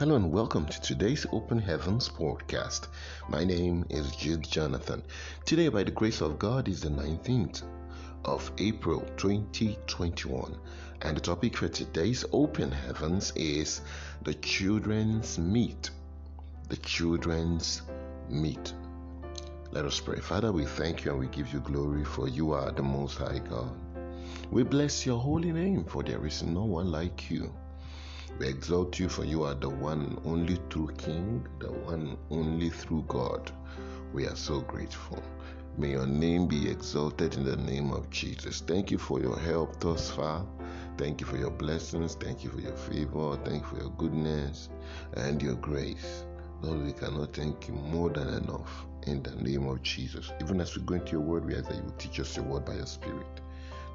Hello and welcome to today's Open Heavens podcast. My name is Jude Jonathan. Today, by the grace of God, is the 19th of April 2021, and the topic for today's Open Heavens is the children's meat. The children's meat. Let us pray. Father, we thank you and we give you glory for you are the Most High God. We bless your holy name, for there is no one like you. We exalt you, for you are the one only true King, the one only through God. We are so grateful. May your name be exalted in the name of Jesus. Thank you for your help thus far. Thank you for your blessings. Thank you for your favor. Thank you for your goodness and your grace. Lord, we cannot thank you more than enough in the name of Jesus. Even as we go into your word, we ask that you teach us your word by your spirit.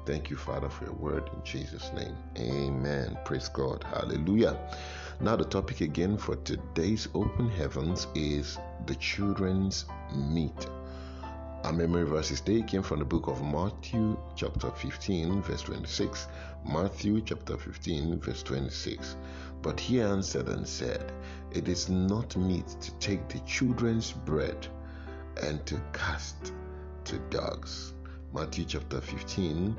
Thank you, Father, for your word in Jesus' name. Amen. Praise God. Hallelujah. Now, the topic again for today's open heavens is the children's meat. Our memory verse is taken from the book of Matthew, chapter 15, verse 26. Matthew, chapter 15, verse 26. But he answered and said, It is not meet to take the children's bread and to cast to dogs. Matthew chapter 15,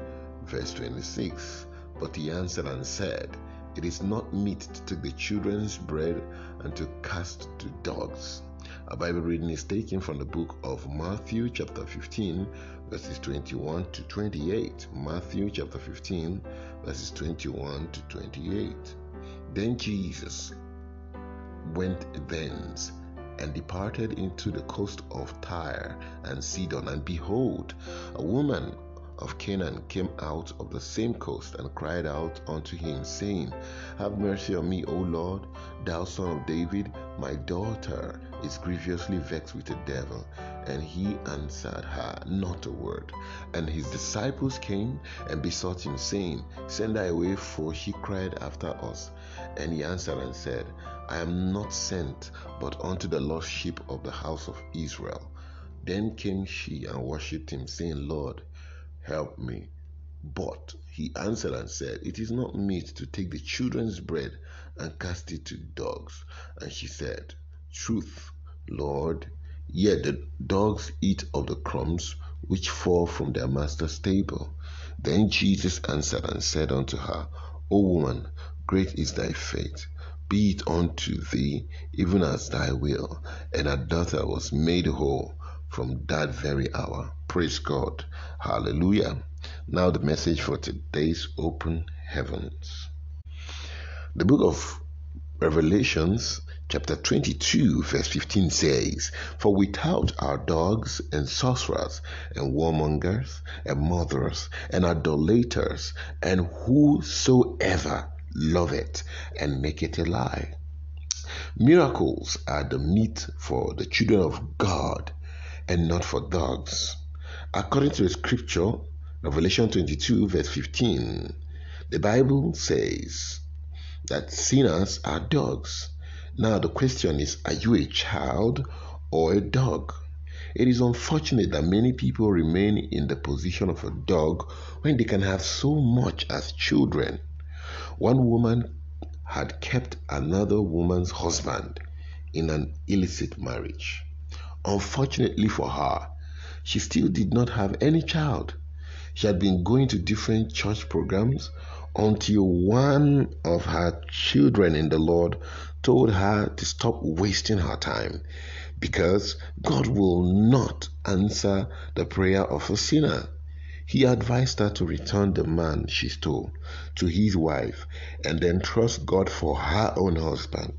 verse 26. But he answered and said, It is not meet to take the children's bread and to cast to dogs. A Bible reading is taken from the book of Matthew, chapter 15, verses 21 to 28. Matthew, chapter 15, verses 21 to 28. Then Jesus went thence and departed into the coast of Tyre and Sidon. And behold, a woman of Canaan came out of the same coast and cried out unto him, saying, Have mercy on me, O Lord, thou son of David, my daughter is grievously vexed with the devil. And he answered her not a word. And his disciples came and besought him, saying, Send her away, for she cried after us. And he answered and said, I am not sent but unto the lost sheep of the house of Israel. Then came she and worshipped him, saying, Lord, help me. But he answered and said, It is not meet to take the children's bread and cast it to dogs. And she said, Truth, Lord, yet the dogs eat of the crumbs which fall from their master's table. Then Jesus answered and said unto her, O woman, great is thy faith. Be it unto thee even as thy will. And her daughter was made whole from that very hour. Praise God. Hallelujah. Now, the message for today's open heavens. The book of Revelations, chapter 22, verse 15 says, For without are dogs and sorcerers and warmongers and murderers and idolaters and whosoever love it and make it a lie. Miracles are the meat for the children of God and not for dogs. According to the scripture, Revelation 22, verse 15, the Bible says that sinners are dogs. Now, the question is are you a child or a dog? It is unfortunate that many people remain in the position of a dog when they can have so much as children. One woman had kept another woman's husband in an illicit marriage. Unfortunately for her, she still did not have any child. She had been going to different church programs until one of her children in the Lord told her to stop wasting her time because God will not answer the prayer of a sinner. He advised her to return the man she stole to his wife and then trust God for her own husband.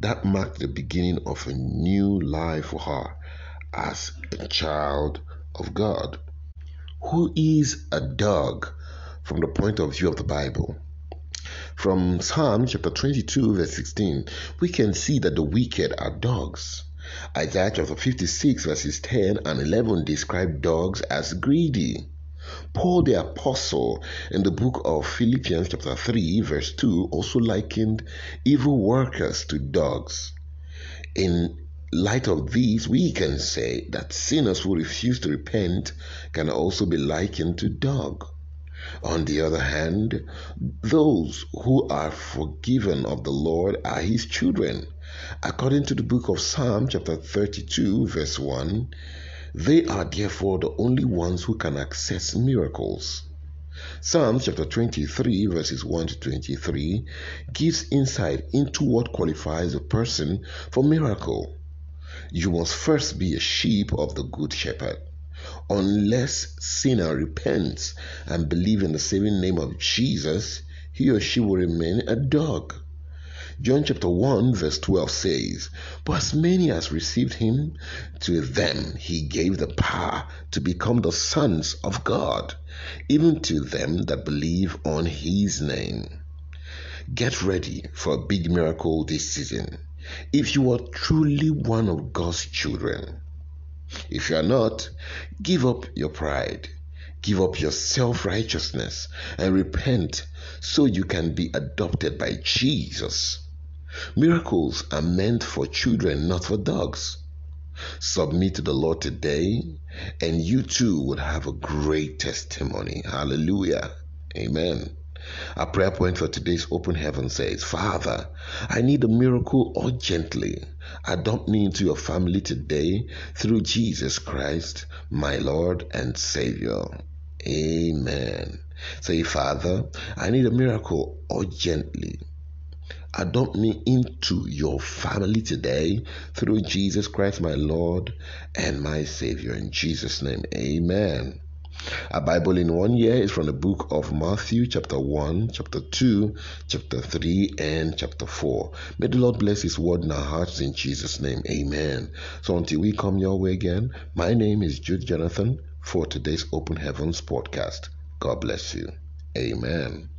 That marked the beginning of a new life for her as a child of God. Who is a dog from the point of view of the Bible? From Psalm chapter 22, verse 16, we can see that the wicked are dogs. Isaiah chapter 56, verses 10 and 11 describe dogs as greedy. Paul the Apostle in the book of Philippians, chapter 3, verse 2, also likened evil workers to dogs. In light of these, we can say that sinners who refuse to repent can also be likened to dog. On the other hand, those who are forgiven of the Lord are his children. According to the book of Psalm, chapter 32, verse 1, they are therefore the only ones who can access miracles. Psalms chapter 23, verses 1 to 23, gives insight into what qualifies a person for miracle. You must first be a sheep of the Good Shepherd. Unless sinner repents and believes in the saving name of Jesus, he or she will remain a dog. John chapter 1 verse 12 says, But as many as received him, to them he gave the power to become the sons of God, even to them that believe on his name. Get ready for a big miracle this season. If you are truly one of God's children, if you are not, give up your pride, give up your self righteousness, and repent so you can be adopted by Jesus. Miracles are meant for children, not for dogs. Submit to the Lord today, and you too would have a great testimony. Hallelujah. Amen. Our prayer point for today's open heaven says, Father, I need a miracle urgently. Adopt me into your family today through Jesus Christ, my Lord and Savior. Amen. Say, Father, I need a miracle urgently. Adopt me into your family today through Jesus Christ, my Lord and my Savior. In Jesus' name, amen. A Bible in one year is from the book of Matthew, chapter 1, chapter 2, chapter 3, and chapter 4. May the Lord bless His word in our hearts in Jesus' name. Amen. So until we come your way again, my name is Jude Jonathan for today's Open Heavens podcast. God bless you. Amen.